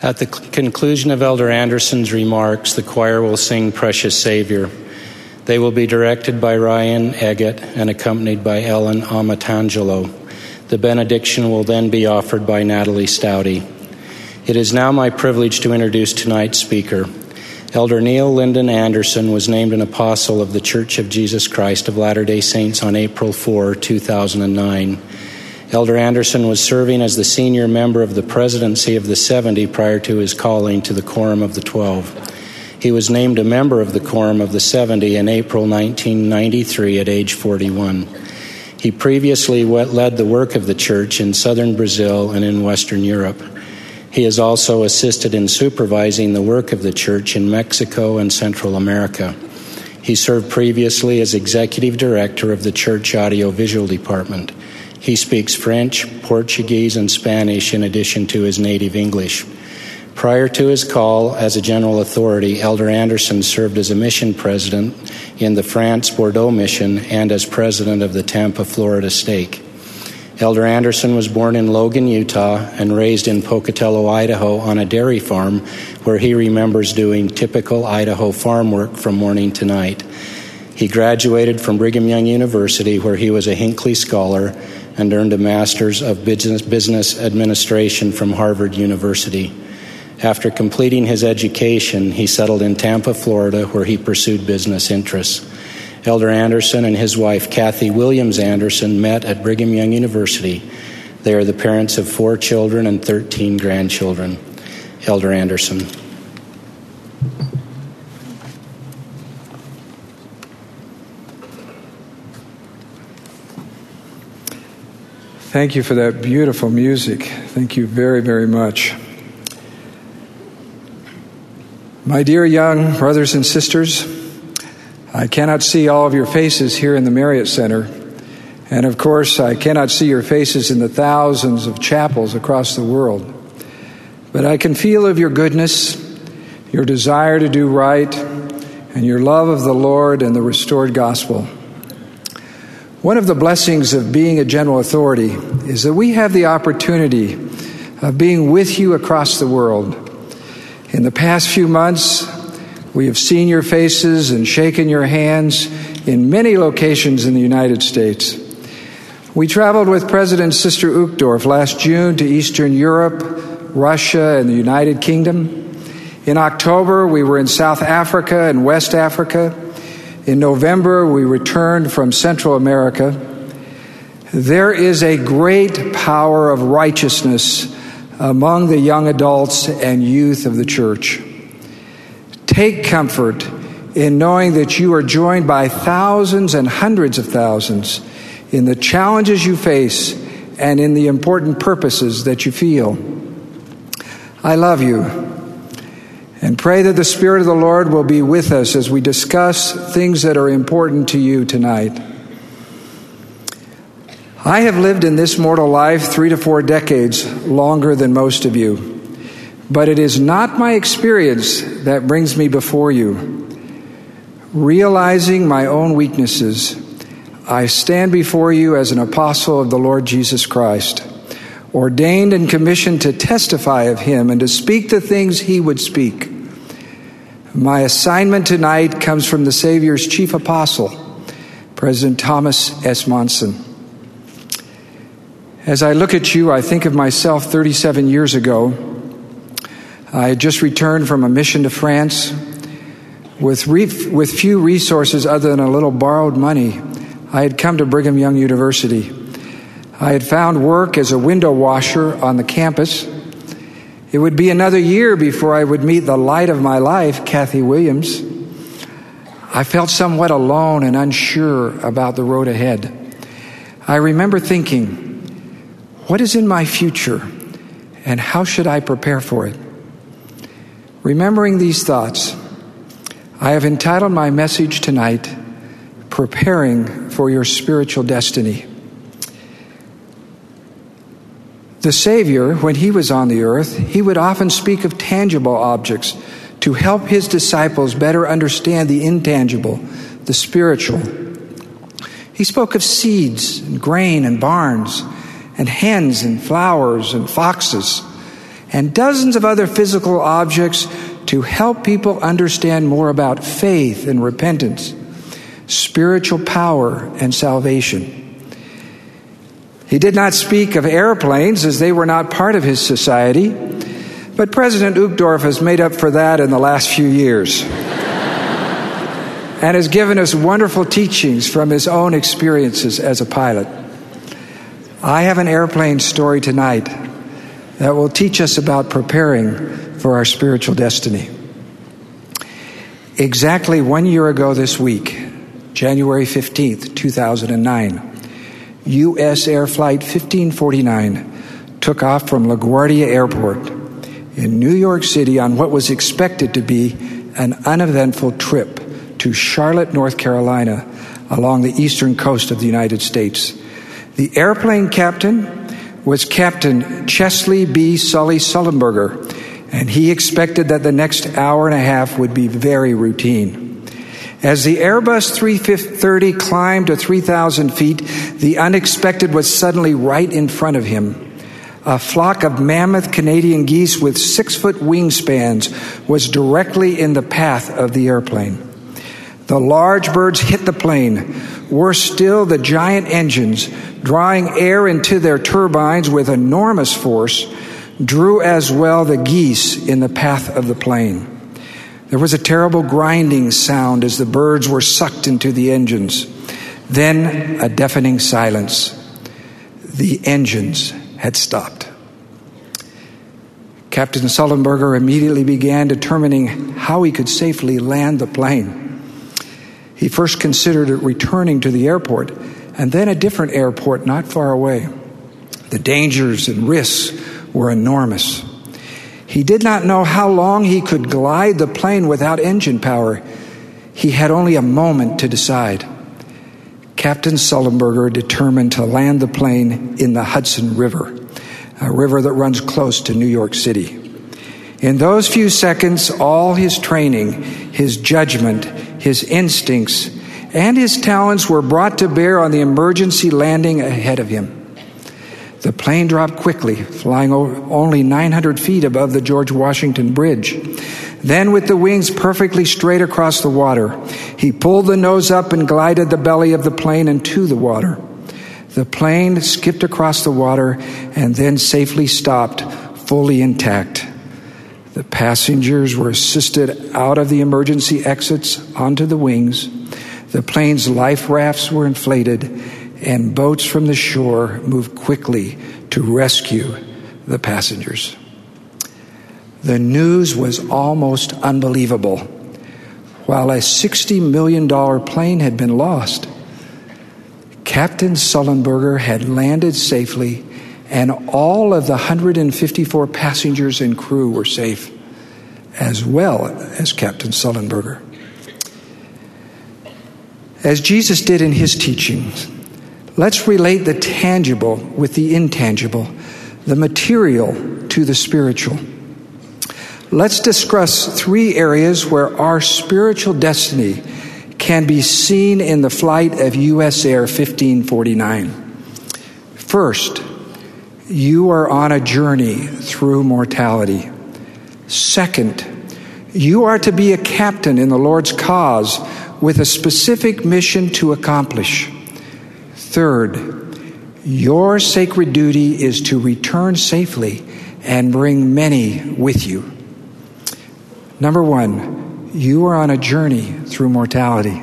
At the conclusion of Elder Andersen's remarks, the choir will sing Precious Savior. They will be directed by Ryan Eggett and accompanied by Ellen Amatangelo. The benediction will then be offered by Natalie Stouty. It is now my privilege to introduce tonight's speaker. Elder Neil Linden Andersen was named an apostle of the Church of Jesus Christ of Latter day Saints on April 4, 2009. Elder Andersen was serving as the senior member of the presidency of the 70 prior to his calling to the Quorum of the Twelve. He was named a member of the Quorum of the 70 in April 1993 at age 41. He previously led the work of the church in southern Brazil and in Western Europe. He has also assisted in supervising the work of the church in Mexico and Central America. He served previously as executive director of the church audiovisual department. He speaks French, Portuguese, and Spanish in addition to his native English. Prior to his call as a general authority, Elder Andersen served as a mission president in the France Bordeaux mission and as president of the Tampa, Florida stake. Elder Andersen was born in Logan, Utah, and raised in Pocatello, Idaho, on a dairy farm where he remembers doing typical Idaho farm work from morning to night. He graduated from Brigham Young University, where he was a Hinckley Scholar and earned a Master's of Business, Business Administration from Harvard University. After completing his education, he settled in Tampa, Florida, where he pursued business interests. Elder Andersen and his wife, Kathy Williams Andersen, met at Brigham Young University. They are the parents of four children and 13 grandchildren. Elder Andersen. Thank you for that beautiful music. Thank you very, very much. My dear young brothers and sisters, I cannot see all of your faces here in the Marriott Center. And of course, I cannot see your faces in the thousands of chapels across the world. But I can feel of your goodness, your desire to do right, and your love of the Lord and the restored gospel. One of the blessings of being a general authority is that we have the opportunity of being with you across the world in the past few months, we have seen your faces and shaken your hands in many locations in the United States. We traveled with President Sister Uchtdorf last June to Eastern Europe, Russia, and the United Kingdom. In October, we were in South Africa and West Africa. In November, we returned from Central America. There is a great power of righteousness among the young adults and youth of the church. Take comfort in knowing that you are joined by thousands and hundreds of thousands in the challenges you face and in the important purposes that you feel. I love you and pray that the Spirit of the Lord will be with us as we discuss things that are important to you tonight. I have lived in this mortal life three to four decades longer than most of you, but it is not my experience that brings me before you. Realizing my own weaknesses, I stand before you as an apostle of the Lord Jesus Christ, ordained and commissioned to testify of him and to speak the things he would speak. My assignment tonight comes from the Savior's chief apostle, President Thomas S. Monson. As I look at you, I think of myself 37 years ago. I had just returned from a mission to France with, re- with few resources other than a little borrowed money. I had come to Brigham Young University. I had found work as a window washer on the campus. It would be another year before I would meet the light of my life, Kathy Williams. I felt somewhat alone and unsure about the road ahead. I remember thinking, what is in my future and how should I prepare for it? Remembering these thoughts, I have entitled my message tonight, Preparing for Your Spiritual Destiny. The Savior, when he was on the earth, he would often speak of tangible objects to help his disciples better understand the intangible, the spiritual. He spoke of seeds and grain and barns and hens and flowers and foxes and dozens of other physical objects to help people understand more about faith and repentance, spiritual power and salvation. He did not speak of airplanes as they were not part of his society, but President Uchtdorf has made up for that in the last few years and has given us wonderful teachings from his own experiences as a pilot. I have an airplane story tonight that will teach us about preparing for our spiritual destiny. Exactly one year ago this week, January 15th, 2009, U.S. Air Flight 1549 took off from LaGuardia Airport in New York City on what was expected to be an uneventful trip to Charlotte, North Carolina, along the eastern coast of the United States. The airplane captain was Captain Chesley B. Sully Sullenberger, and he expected that the next hour and a half would be very routine. As the Airbus 330 climbed to 3,000 feet, the unexpected was suddenly right in front of him. A flock of mammoth Canadian geese with six foot wingspans was directly in the path of the airplane. The large birds hit the plane. Worse still, the giant engines, drawing air into their turbines with enormous force, drew as well the geese in the path of the plane. There was a terrible grinding sound as the birds were sucked into the engines. Then a deafening silence. The engines had stopped. Captain Sullenberger immediately began determining how he could safely land the plane. He first considered returning to the airport and then a different airport not far away. The dangers and risks were enormous. He did not know how long he could glide the plane without engine power. He had only a moment to decide. Captain Sullenberger determined to land the plane in the Hudson River, a river that runs close to New York City. In those few seconds, all his training, his judgment, his instincts, and his talents were brought to bear on the emergency landing ahead of him. The plane dropped quickly, flying only 900 feet above the George Washington Bridge. Then, with the wings perfectly straight across the water, he pulled the nose up and glided the belly of the plane into the water. The plane skipped across the water and then safely stopped, fully intact. The passengers were assisted out of the emergency exits onto the wings. The plane's life rafts were inflated, and boats from the shore moved quickly to rescue the passengers. The news was almost unbelievable. While a $60 million plane had been lost, Captain Sullenberger had landed safely and all of the 154 passengers and crew were safe, as well as Captain Sullenberger. As Jesus did in his teachings, let's relate the tangible with the intangible, the material to the spiritual. Let's discuss three areas where our spiritual destiny can be seen in the flight of US Air 1549. First, you are on a journey through mortality. Second, you are to be a captain in the Lord's cause with a specific mission to accomplish. Third, your sacred duty is to return safely and bring many with you. Number one, you are on a journey through mortality.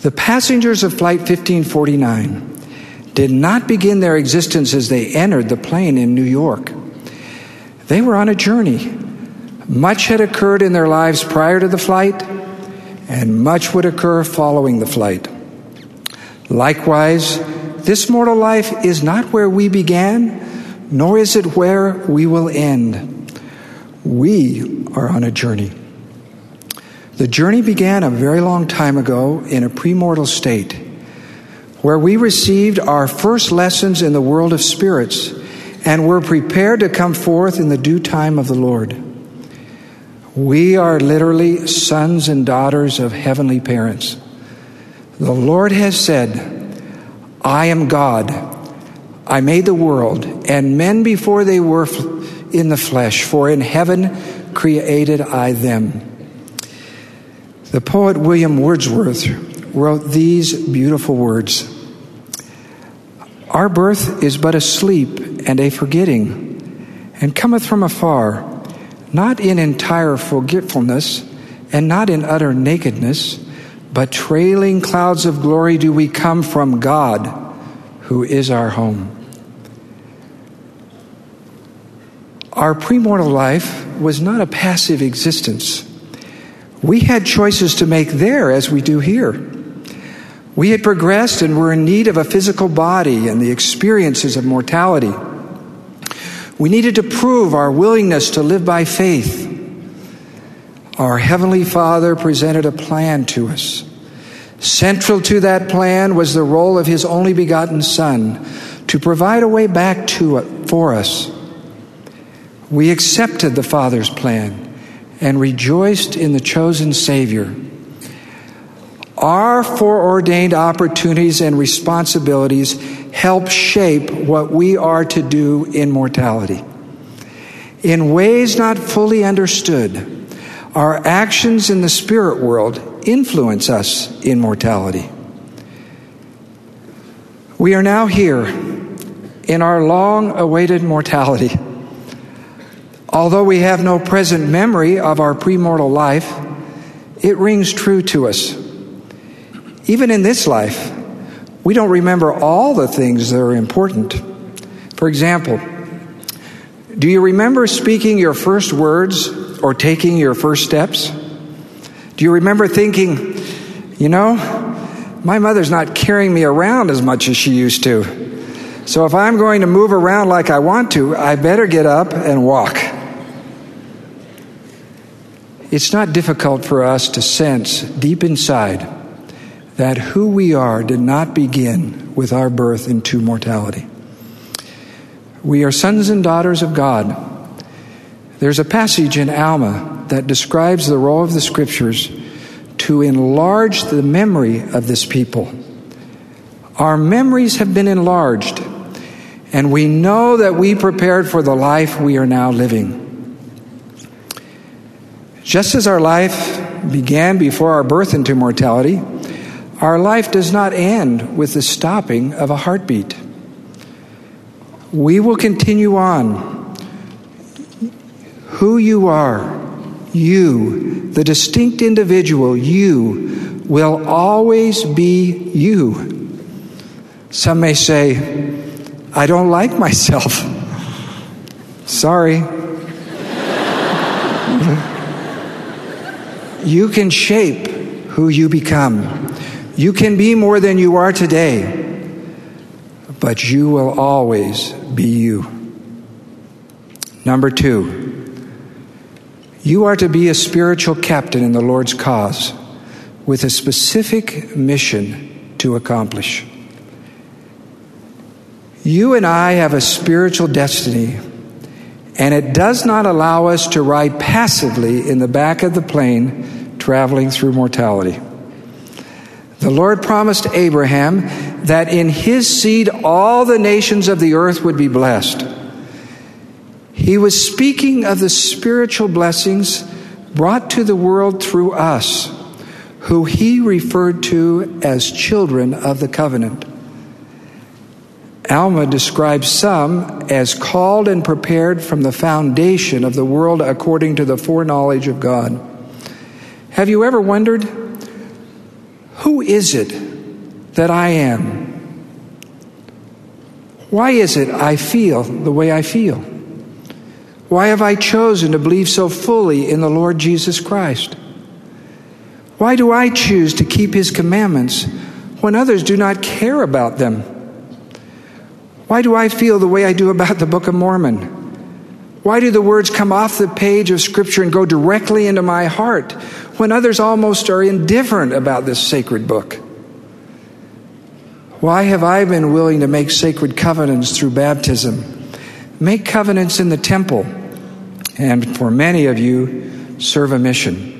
The passengers of Flight 1549 did not begin their existence as they entered the plane in New York. They were on a journey. Much had occurred in their lives prior to the flight, and much would occur following the flight. Likewise, this mortal life is not where we began, nor is it where we will end. We are on a journey. The journey began a very long time ago in a premortal state where we received our first lessons in the world of spirits and were prepared to come forth in the due time of the Lord. We are literally sons and daughters of heavenly parents. The Lord has said, I am God. I made the world, and men before they were in the flesh, for in heaven created I them. The poet William Wordsworth wrote these beautiful words Our birth is but a sleep and a forgetting, and cometh from afar, not in entire forgetfulness, and not in utter nakedness, but trailing clouds of glory do we come from God, who is our home. Our premortal life was not a passive existence. We had choices to make there as we do here. We had progressed and were in need of a physical body and the experiences of mortality. We needed to prove our willingness to live by faith. Our Heavenly Father presented a plan to us. Central to that plan was the role of His only begotten Son to provide a way back to it for us. We accepted the Father's plan and rejoiced in the chosen Savior. Our foreordained opportunities and responsibilities help shape what we are to do in mortality. In ways not fully understood, our actions in the spirit world influence us in mortality. We are now here in our long awaited mortality. Although we have no present memory of our premortal life, it rings true to us. Even in this life, we don't remember all the things that are important. For example, do you remember speaking your first words or taking your first steps? Do you remember thinking, you know, my mother's not carrying me around as much as she used to. So if I'm going to move around like I want to, I better get up and walk. It's not difficult for us to sense deep inside that who we are did not begin with our birth into mortality. We are sons and daughters of God. There's a passage in Alma that describes the role of the scriptures to enlarge the memory of this people. Our memories have been enlarged, and we know that we prepared for the life we are now living. Just as our life began before our birth into mortality, our life does not end with the stopping of a heartbeat. We will continue on. Who you are, you, the distinct individual, you, will always be you. Some may say, I don't like myself. Sorry. You can shape who you become. You can be more than you are today, but you will always be you. Number two, you are to be a spiritual captain in the Lord's cause with a specific mission to accomplish. You and I have a spiritual destiny, and it does not allow us to ride passively in the back of the plane traveling through mortality. The Lord promised Abraham that in his seed all the nations of the earth would be blessed. He was speaking of the spiritual blessings brought to the world through us, who he referred to as children of the covenant. Alma describes some as called and prepared from the foundation of the world according to the foreknowledge of God. Have you ever wondered, who is it that I am? Why is it I feel the way I feel? Why have I chosen to believe so fully in the Lord Jesus Christ? Why do I choose to keep His commandments when others do not care about them? Why do I feel the way I do about the Book of Mormon? Why do the words come off the page of Scripture and go directly into my heart when others almost are indifferent about this sacred book? Why have I been willing to make sacred covenants through baptism, make covenants in the temple, and for many of you, serve a mission?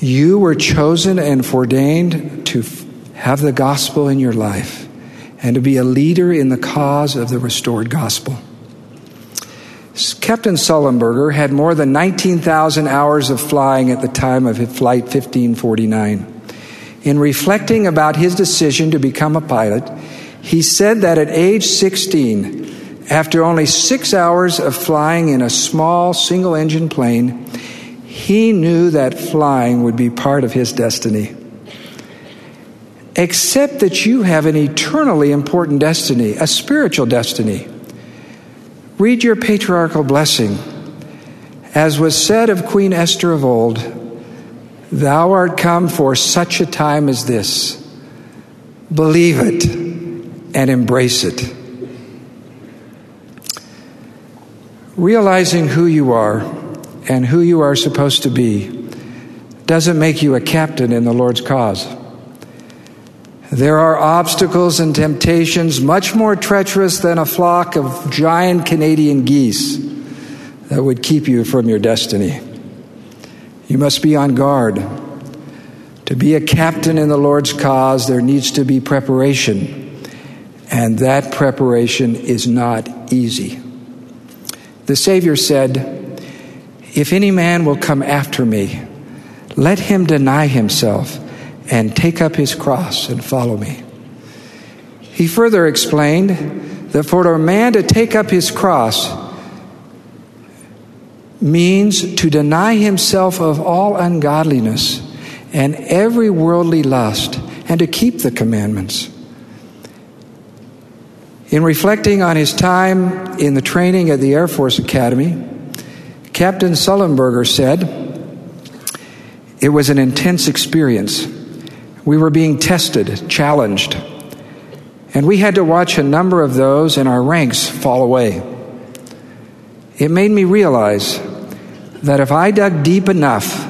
You were chosen and ordained to have the gospel in your life and to be a leader in the cause of the restored gospel. Captain Sullenberger had more than 19,000 hours of flying at the time of flight 1549. In reflecting about his decision to become a pilot, he said that at age 16, after only six hours of flying in a small single engine plane, he knew that flying would be part of his destiny. Except that you have an eternally important destiny, a spiritual destiny. Read your patriarchal blessing. As was said of Queen Esther of old, Thou art come for such a time as this. Believe it and embrace it. Realizing who you are and who you are supposed to be doesn't make you a captain in the Lord's cause. There are obstacles and temptations much more treacherous than a flock of giant Canadian geese that would keep you from your destiny. You must be on guard. To be a captain in the Lord's cause, there needs to be preparation, and that preparation is not easy. The Savior said, If any man will come after me, let him deny himself and take up his cross and follow me. He further explained that for a man to take up his cross means to deny himself of all ungodliness and every worldly lust and to keep the commandments. In reflecting on his time in the training at the Air Force Academy, Captain Sullenberger said, It was an intense experience. We were being tested, challenged, and we had to watch a number of those in our ranks fall away. It made me realize that if I dug deep enough,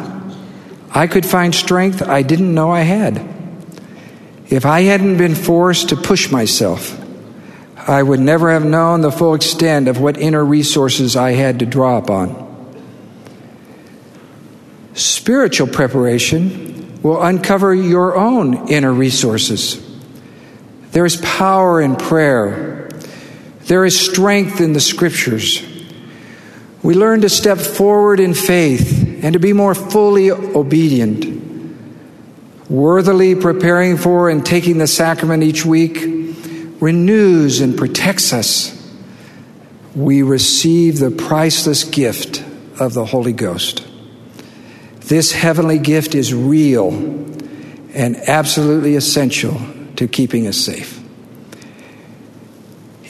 I could find strength I didn't know I had. If I hadn't been forced to push myself, I would never have known the full extent of what inner resources I had to draw upon. Spiritual preparation will uncover your own inner resources. There is power in prayer, there is strength in the scriptures. We learn to step forward in faith and to be more fully obedient. Worthily preparing for and taking the sacrament each week renews and protects us. We receive the priceless gift of the Holy Ghost. This heavenly gift is real and absolutely essential to keeping us safe.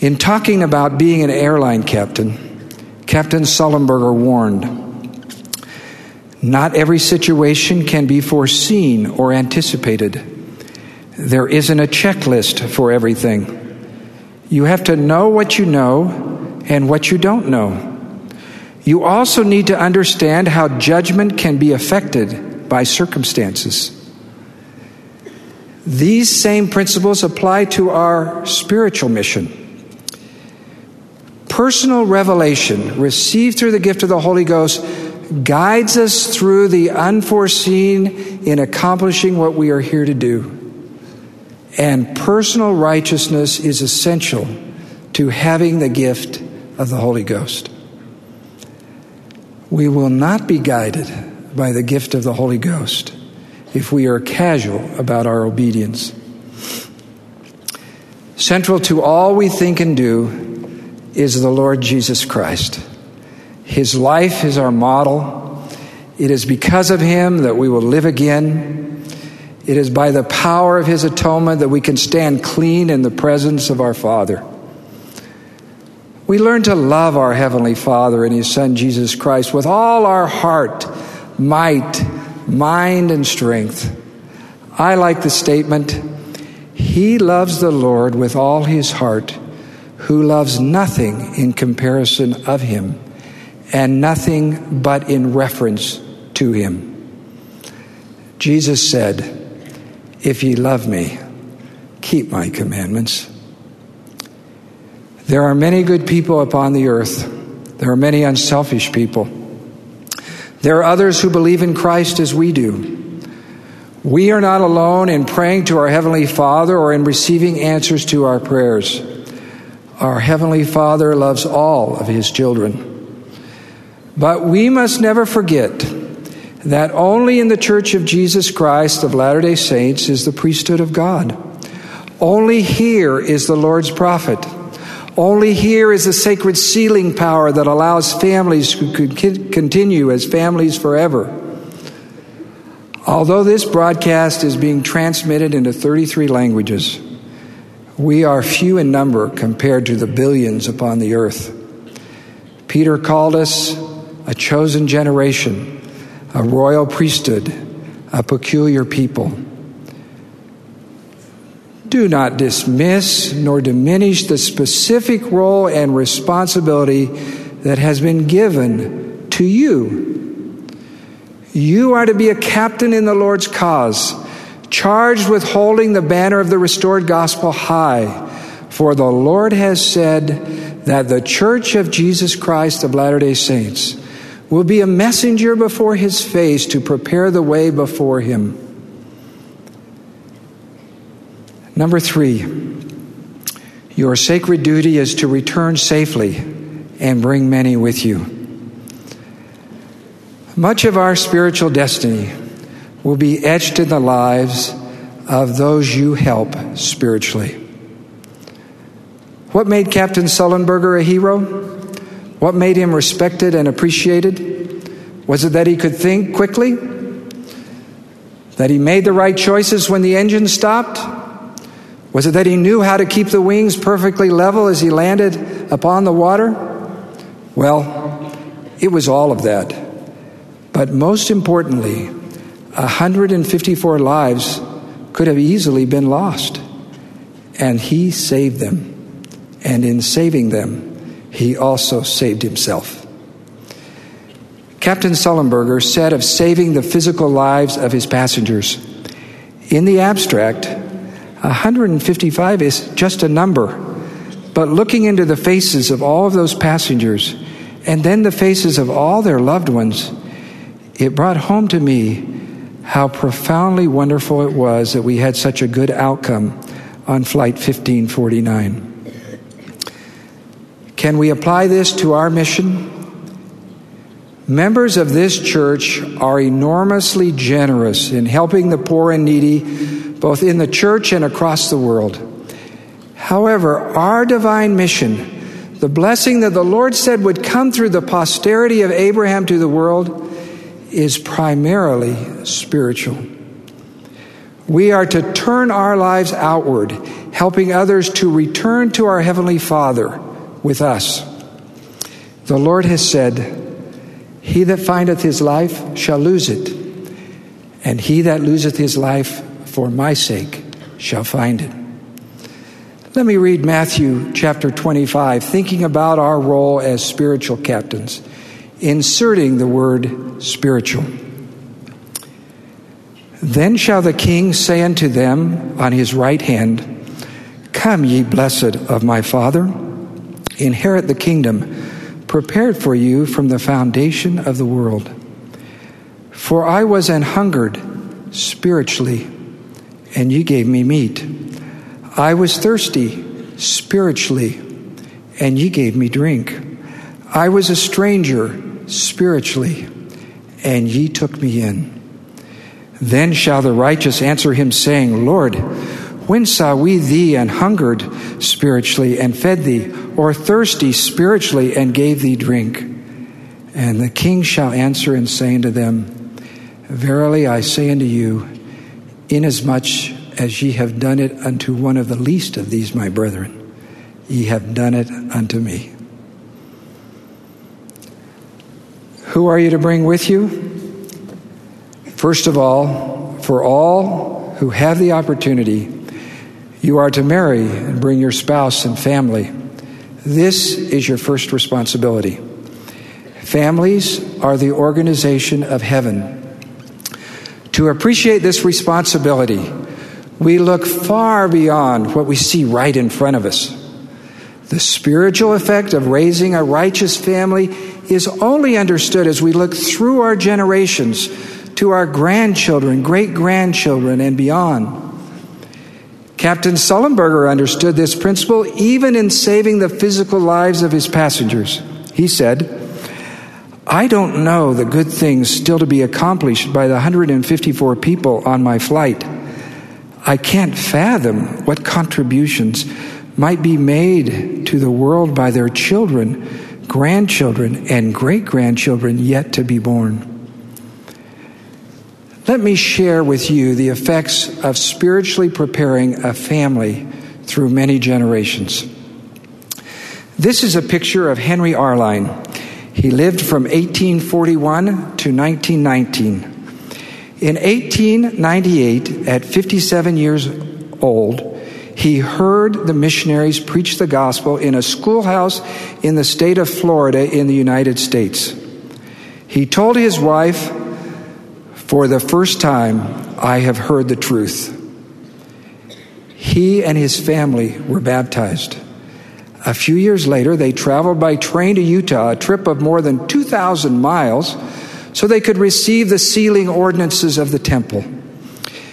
In talking about being an airline captain, Captain Sullenberger warned not every situation can be foreseen or anticipated. There isn't a checklist for everything. You have to know what you know and what you don't know. You also need to understand how judgment can be affected by circumstances. These same principles apply to our spiritual mission. Personal revelation received through the gift of the Holy Ghost guides us through the unforeseen in accomplishing what we are here to do. And personal righteousness is essential to having the gift of the Holy Ghost we will not be guided by the gift of the Holy Ghost if we are casual about our obedience. Central to all we think and do is the Lord Jesus Christ. His life is our model. It is because of him that we will live again. It is by the power of his atonement that we can stand clean in the presence of our Father. We learn to love our Heavenly Father and His Son Jesus Christ with all our heart, might, mind, and strength. I like the statement He loves the Lord with all his heart, who loves nothing in comparison of Him, and nothing but in reference to Him. Jesus said, If ye love me, keep my commandments. There are many good people upon the earth. There are many unselfish people. There are others who believe in Christ as we do. We are not alone in praying to our Heavenly Father or in receiving answers to our prayers. Our Heavenly Father loves all of His children. But we must never forget that only in the Church of Jesus Christ of Latter day Saints is the priesthood of God. Only here is the Lord's prophet. Only here is the sacred sealing power that allows families to continue as families forever. Although this broadcast is being transmitted into 33 languages, we are few in number compared to the billions upon the earth. Peter called us a chosen generation, a royal priesthood, a peculiar people. Do not dismiss nor diminish the specific role and responsibility that has been given to you. You are to be a captain in the Lord's cause charged with holding the banner of the restored gospel high. For the Lord has said that the church of Jesus Christ of Latter day Saints will be a messenger before his face to prepare the way before him. Number three, your sacred duty is to return safely and bring many with you. Much of our spiritual destiny will be etched in the lives of those you help spiritually. What made Captain Sullenberger a hero? What made him respected and appreciated? Was it that he could think quickly? That he made the right choices when the engine stopped? Was it that he knew how to keep the wings perfectly level as he landed upon the water? Well, it was all of that. But most importantly, 154 lives could have easily been lost. And he saved them. And in saving them, he also saved himself. Captain Sullenberger said of saving the physical lives of his passengers In the abstract, 155 is just a number. But looking into the faces of all of those passengers, and then the faces of all their loved ones, it brought home to me how profoundly wonderful it was that we had such a good outcome on Flight 1549. Can we apply this to our mission? Members of this church are enormously generous in helping the poor and needy, both in the church and across the world. However, our divine mission, the blessing that the Lord said would come through the posterity of Abraham to the world, is primarily spiritual. We are to turn our lives outward, helping others to return to our Heavenly Father with us. The Lord has said, He that findeth his life shall lose it, and he that loseth his life for my sake shall find it. Let me read Matthew chapter 25, thinking about our role as spiritual captains inserting the word spiritual. Then shall the king say unto them on his right hand, Come, ye blessed of my Father, inherit the kingdom prepared for you from the foundation of the world. For I was an hungered spiritually, and ye gave me meat. I was thirsty spiritually, and ye gave me drink. I was a stranger spiritually, and ye took me in. Then shall the righteous answer him, saying, Lord, when saw we thee and hungered spiritually and fed thee, or thirsty spiritually and gave thee drink? And the king shall answer and say unto them, Verily I say unto you, inasmuch as ye have done it unto one of the least of these my brethren, ye have done it unto me. Who are you to bring with you? First of all, for all who have the opportunity, you are to marry and bring your spouse and family. This is your first responsibility. Families are the organization of heaven. To appreciate this responsibility, we look far beyond what we see right in front of us. The spiritual effect of raising a righteous family is only understood as we look through our generations to our grandchildren, great grandchildren, and beyond. Captain Sullenberger understood this principle even in saving the physical lives of his passengers. He said, I don't know the good things still to be accomplished by the 154 people on my flight. I can't fathom what contributions might be made to the world by their children, grandchildren, and great grandchildren yet to be born. Let me share with you the effects of spiritually preparing a family through many generations. This is a picture of Henry Arline. He lived from 1841 to 1919. In 1898, at 57 years old, he heard the missionaries preach the gospel in a schoolhouse in the state of Florida in the United States. He told his wife, For the first time, I have heard the truth. He and his family were baptized. A few years later, they traveled by train to Utah, a trip of more than 2,000 miles, so they could receive the sealing ordinances of the temple.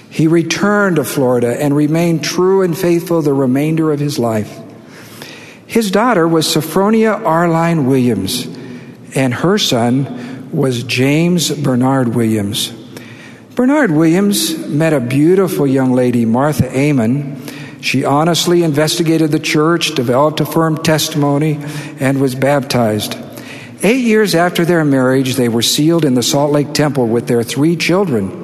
He returned to Florida and remained true and faithful the remainder of his life. His daughter was Sophronia Arline Williams, and her son was James Bernard Williams. Bernard Williams met a beautiful young lady, Martha Amon. She honestly investigated the church, developed a firm testimony, and was baptized. Eight years after their marriage, they were sealed in the Salt Lake Temple with their three children.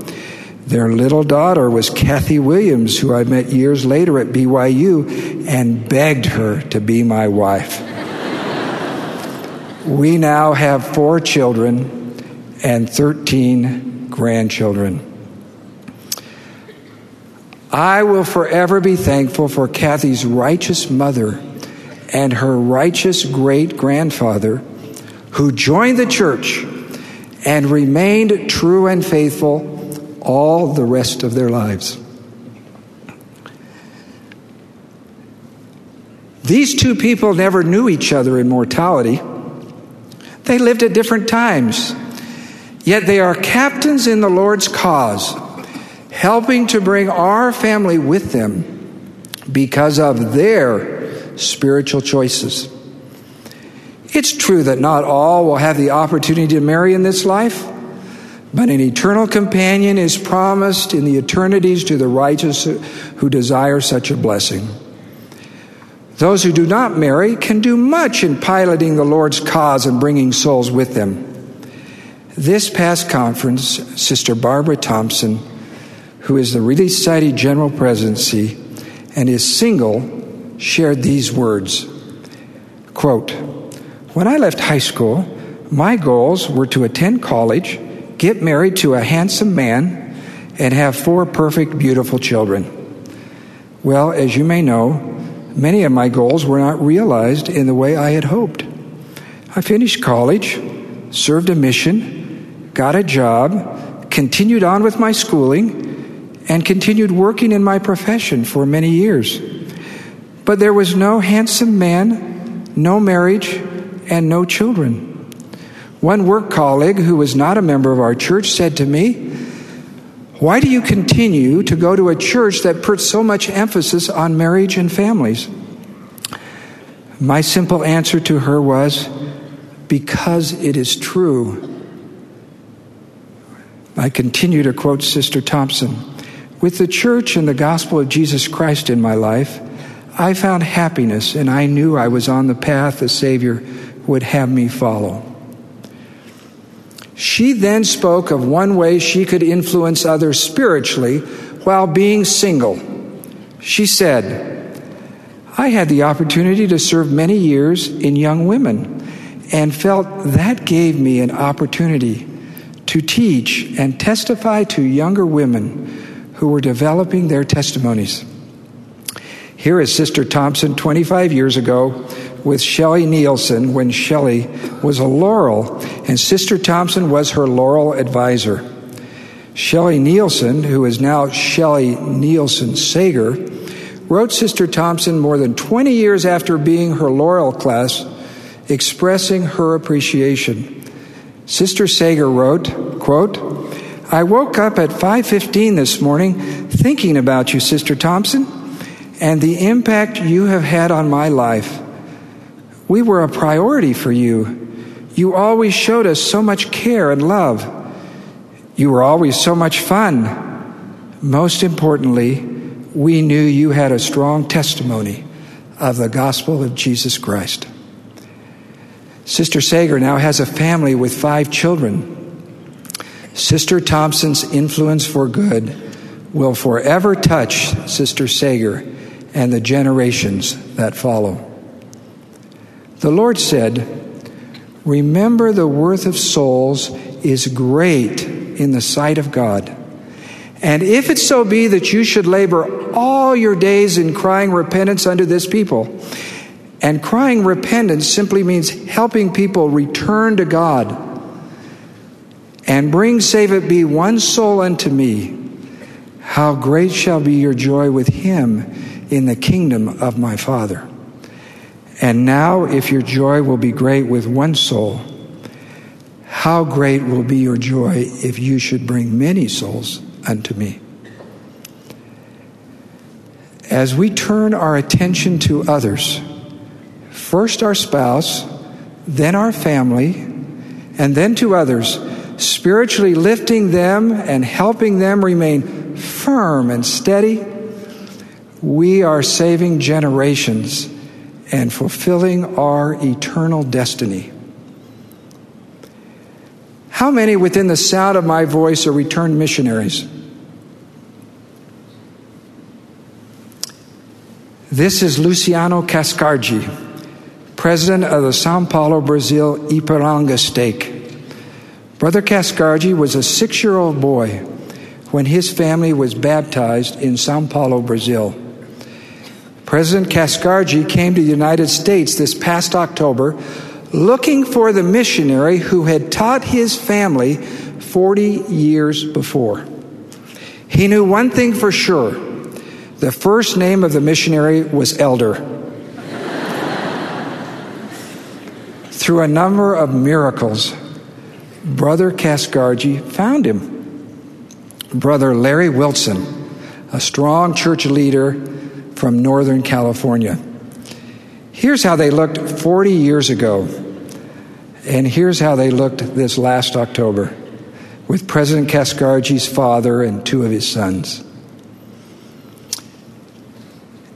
Their little daughter was Kathy Williams, who I met years later at BYU and begged her to be my wife. we now have four children and 13 grandchildren. I will forever be thankful for Kathy's righteous mother and her righteous great grandfather who joined the church and remained true and faithful all the rest of their lives. These two people never knew each other in mortality. They lived at different times. Yet they are captains in the Lord's cause, helping to bring our family with them because of their spiritual choices. It's true that not all will have the opportunity to marry in this life. But an eternal companion is promised in the eternities to the righteous who desire such a blessing. Those who do not marry can do much in piloting the Lord's cause and bringing souls with them. This past conference, Sister Barbara Thompson, who is the Relief Society General Presidency and is single, shared these words Quote, When I left high school, my goals were to attend college get married to a handsome man, and have four perfect, beautiful children. Well, as you may know, many of my goals were not realized in the way I had hoped. I finished college, served a mission, got a job, continued on with my schooling, and continued working in my profession for many years. But there was no handsome man, no marriage, and no children. One work colleague who was not a member of our church said to me, Why do you continue to go to a church that puts so much emphasis on marriage and families? My simple answer to her was, Because it is true. I continue to quote Sister Thompson With the church and the gospel of Jesus Christ in my life, I found happiness and I knew I was on the path the Savior would have me follow. She then spoke of one way she could influence others spiritually while being single. She said, I had the opportunity to serve many years in young women and felt that gave me an opportunity to teach and testify to younger women who were developing their testimonies. Here is Sister Thompson 25 years ago with Shelley Nielsen when Shelley was a Laurel, and Sister Thompson was her Laurel advisor. Shelley Nielsen, who is now Shelley Nielsen Sager, wrote Sister Thompson more than 20 years after being her Laurel class, expressing her appreciation. Sister Sager wrote, quote, I woke up at 5:15 this morning thinking about you, Sister Thompson, and the impact you have had on my life. We were a priority for you. You always showed us so much care and love. You were always so much fun. Most importantly, we knew you had a strong testimony of the gospel of Jesus Christ. Sister Sager now has a family with five children. Sister Thompson's influence for good will forever touch Sister Sager and the generations that follow. The Lord said, Remember the worth of souls is great in the sight of God. And if it so be that you should labor all your days in crying repentance unto this people, and crying repentance simply means helping people return to God and bring, save it be, one soul unto me, how great shall be your joy with him in the kingdom of my Father. And now, if your joy will be great with one soul, how great will be your joy if you should bring many souls unto me. As we turn our attention to others, first our spouse, then our family, and then to others, spiritually lifting them and helping them remain firm and steady, we are saving generations and fulfilling our eternal destiny. How many within the sound of my voice are returned missionaries? This is Luciano Cascargi, president of the Sao Paulo, Brazil Ipiranga stake. Brother Cascargi was a six year old boy when his family was baptized in Sao Paulo, Brazil. President Cascargi came to the United States this past October looking for the missionary who had taught his family 40 years before. He knew one thing for sure the first name of the missionary was Elder. Through a number of miracles, Brother Cascargi found him. Brother Larry Wilson, a strong church leader from Northern California. Here's how they looked 40 years ago, and here's how they looked this last October with President Cascargi's father and two of his sons.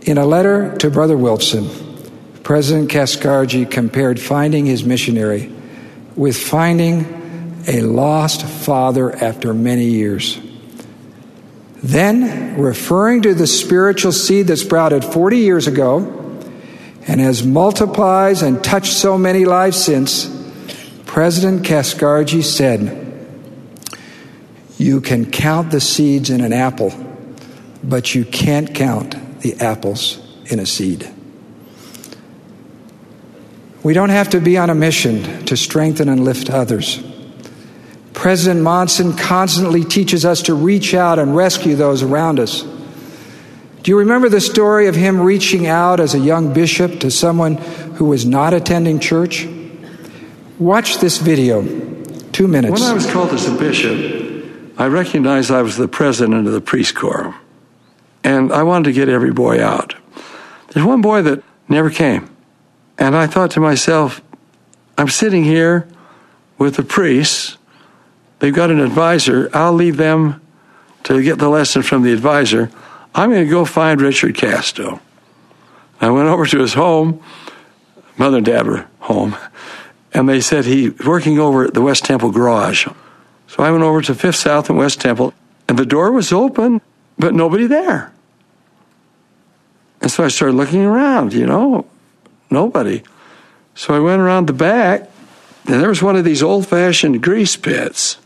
In a letter to Brother Wilson, President Cascargi compared finding his missionary with finding a lost father after many years. Then, referring to the spiritual seed that sprouted 40 years ago, and has multiplied and touched so many lives since, President Cascargi said, You can count the seeds in an apple, but you can't count the apples in a seed. We don't have to be on a mission to strengthen and lift others. President Monson constantly teaches us to reach out and rescue those around us. Do you remember the story of him reaching out as a young bishop to someone who was not attending church? Watch this video, two minutes. When I was called as a bishop, I recognized I was the president of the priest corps, and I wanted to get every boy out. There's one boy that never came, and I thought to myself, I'm sitting here with the priests. They've got an advisor. I'll leave them to get the lesson from the advisor. I'm going to go find Richard Casto. I went over to his home. Mother and dad were home. And they said he's working over at the West Temple garage. So I went over to Fifth South and West Temple, and the door was open, but nobody there. And so I started looking around, you know, nobody. So I went around the back, and there was one of these old fashioned grease pits.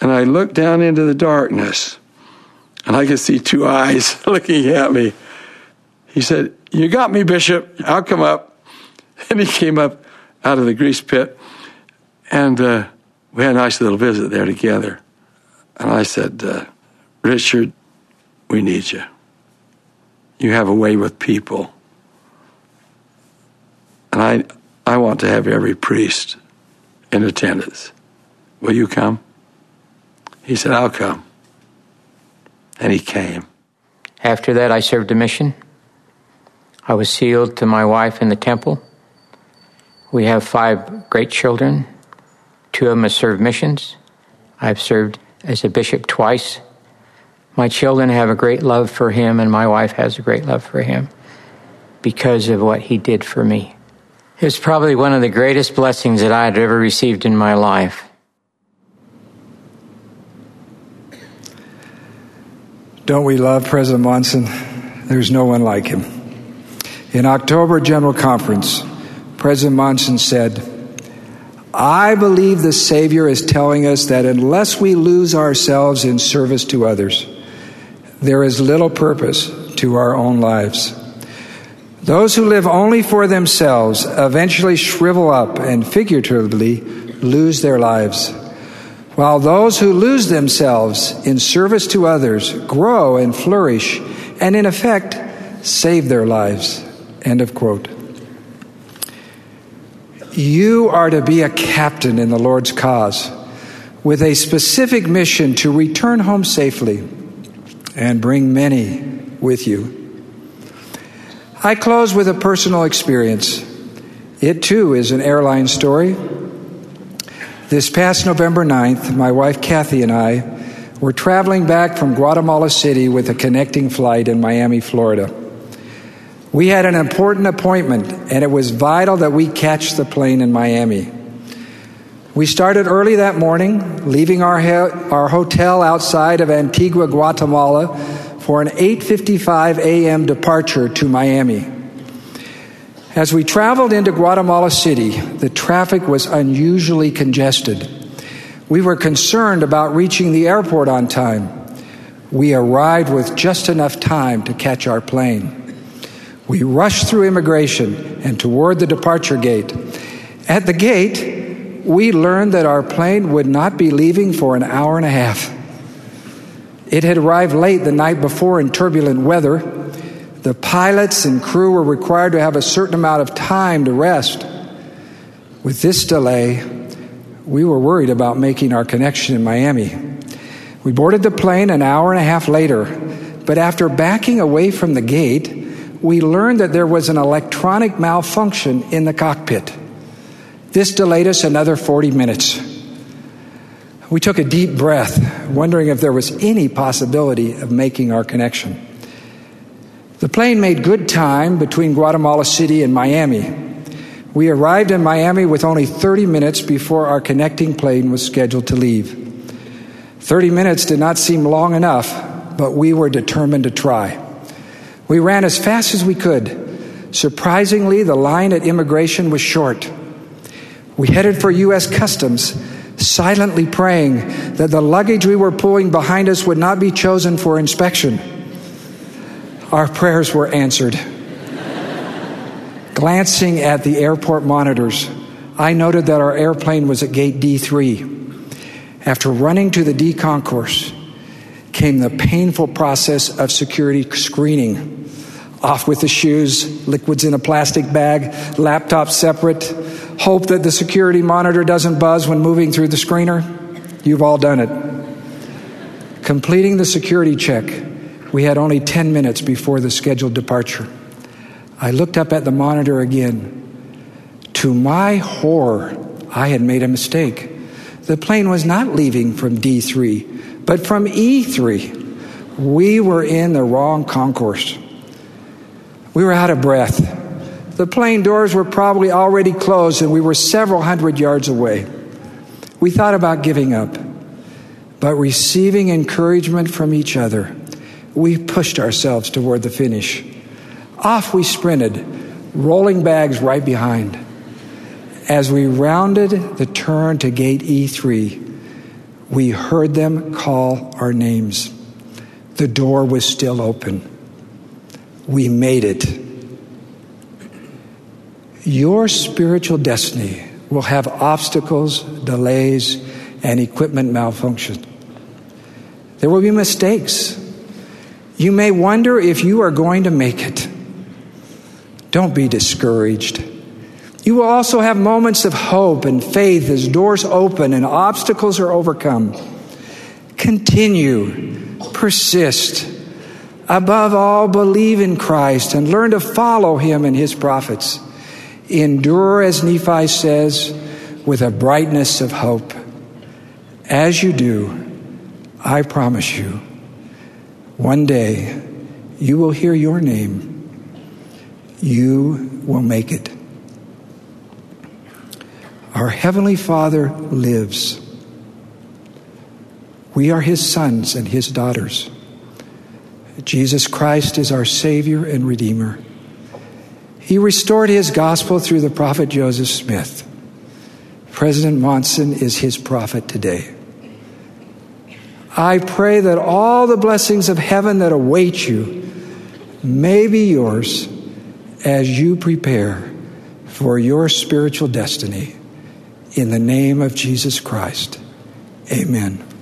And I looked down into the darkness and I could see two eyes looking at me. He said, You got me, Bishop. I'll come up. And he came up out of the grease pit, and uh, we had a nice little visit there together. And I said, uh, Richard, we need you. You have a way with people. And I, I want to have every priest in attendance. Will you come? He said, I'll come. And he came. After that, I served a mission. I was sealed to my wife in the temple. We have five great children. Two of them have served missions. I've served as a bishop twice. My children have a great love for him, and my wife has a great love for him because of what he did for me. It's probably one of the greatest blessings that I had ever received in my life. Don't we love President Monson? There's no one like him. In October General Conference, President Monson said, I believe the Savior is telling us that unless we lose ourselves in service to others, there is little purpose to our own lives. Those who live only for themselves eventually shrivel up and figuratively lose their lives, while those who lose themselves in service to others grow and flourish and, in effect, save their lives. End of quote. You are to be a captain in the Lord's cause with a specific mission to return home safely and bring many with you. I close with a personal experience. It too is an airline story. This past November 9th, my wife Kathy and I were traveling back from Guatemala City with a connecting flight in Miami, Florida. We had an important appointment, and it was vital that we catch the plane in Miami. We started early that morning, leaving our, our hotel outside of Antigua, Guatemala for an 8:55 a.m. departure to Miami. As we traveled into Guatemala City, the traffic was unusually congested. We were concerned about reaching the airport on time. We arrived with just enough time to catch our plane. We rushed through immigration and toward the departure gate. At the gate, we learned that our plane would not be leaving for an hour and a half. It had arrived late the night before in turbulent weather. The pilots and crew were required to have a certain amount of time to rest. With this delay, we were worried about making our connection in Miami. We boarded the plane an hour and a half later, but after backing away from the gate, we learned that there was an electronic malfunction in the cockpit. This delayed us another 40 minutes. We took a deep breath, wondering if there was any possibility of making our connection. The plane made good time between Guatemala City and Miami. We arrived in Miami with only 30 minutes before our connecting plane was scheduled to leave. 30 minutes did not seem long enough, but we were determined to try. We ran as fast as we could. Surprisingly, the line at immigration was short. We headed for U.S. Customs silently praying that the luggage we were pulling behind us would not be chosen for inspection. Our prayers were answered. Glancing at the airport monitors, I noted that our airplane was at gate D3. After running to the D concourse, came the painful process of security screening. Off with the shoes, liquids in a plastic bag, laptop separate, hope that the security monitor doesn't buzz when moving through the screener? You've all done it. Completing the security check, we had only 10 minutes before the scheduled departure. I looked up at the monitor again. To my horror, I had made a mistake. The plane was not leaving from D3, but from E3. We were in the wrong concourse. We were out of breath. The plane doors were probably already closed and we were several hundred yards away. We thought about giving up, but receiving encouragement from each other, we pushed ourselves toward the finish. Off we sprinted, rolling bags right behind. As we rounded the turn to gate E3, we heard them call our names. The door was still open. We made it. Your spiritual destiny will have obstacles, delays, and equipment malfunction. There will be mistakes. You may wonder if you are going to make it. Don't be discouraged. You will also have moments of hope and faith as doors open and obstacles are overcome. Continue, persist. Above all, believe in Christ and learn to follow him and his prophets. Endure, as Nephi says, with a brightness of hope. As you do, I promise you, one day you will hear your name. You will make it. Our Heavenly Father lives. We are His sons and His daughters. Jesus Christ is our Savior and Redeemer. He restored His gospel through the prophet Joseph Smith. President Monson is His prophet today. I pray that all the blessings of heaven that await you may be yours as you prepare for your spiritual destiny. In the name of Jesus Christ, amen.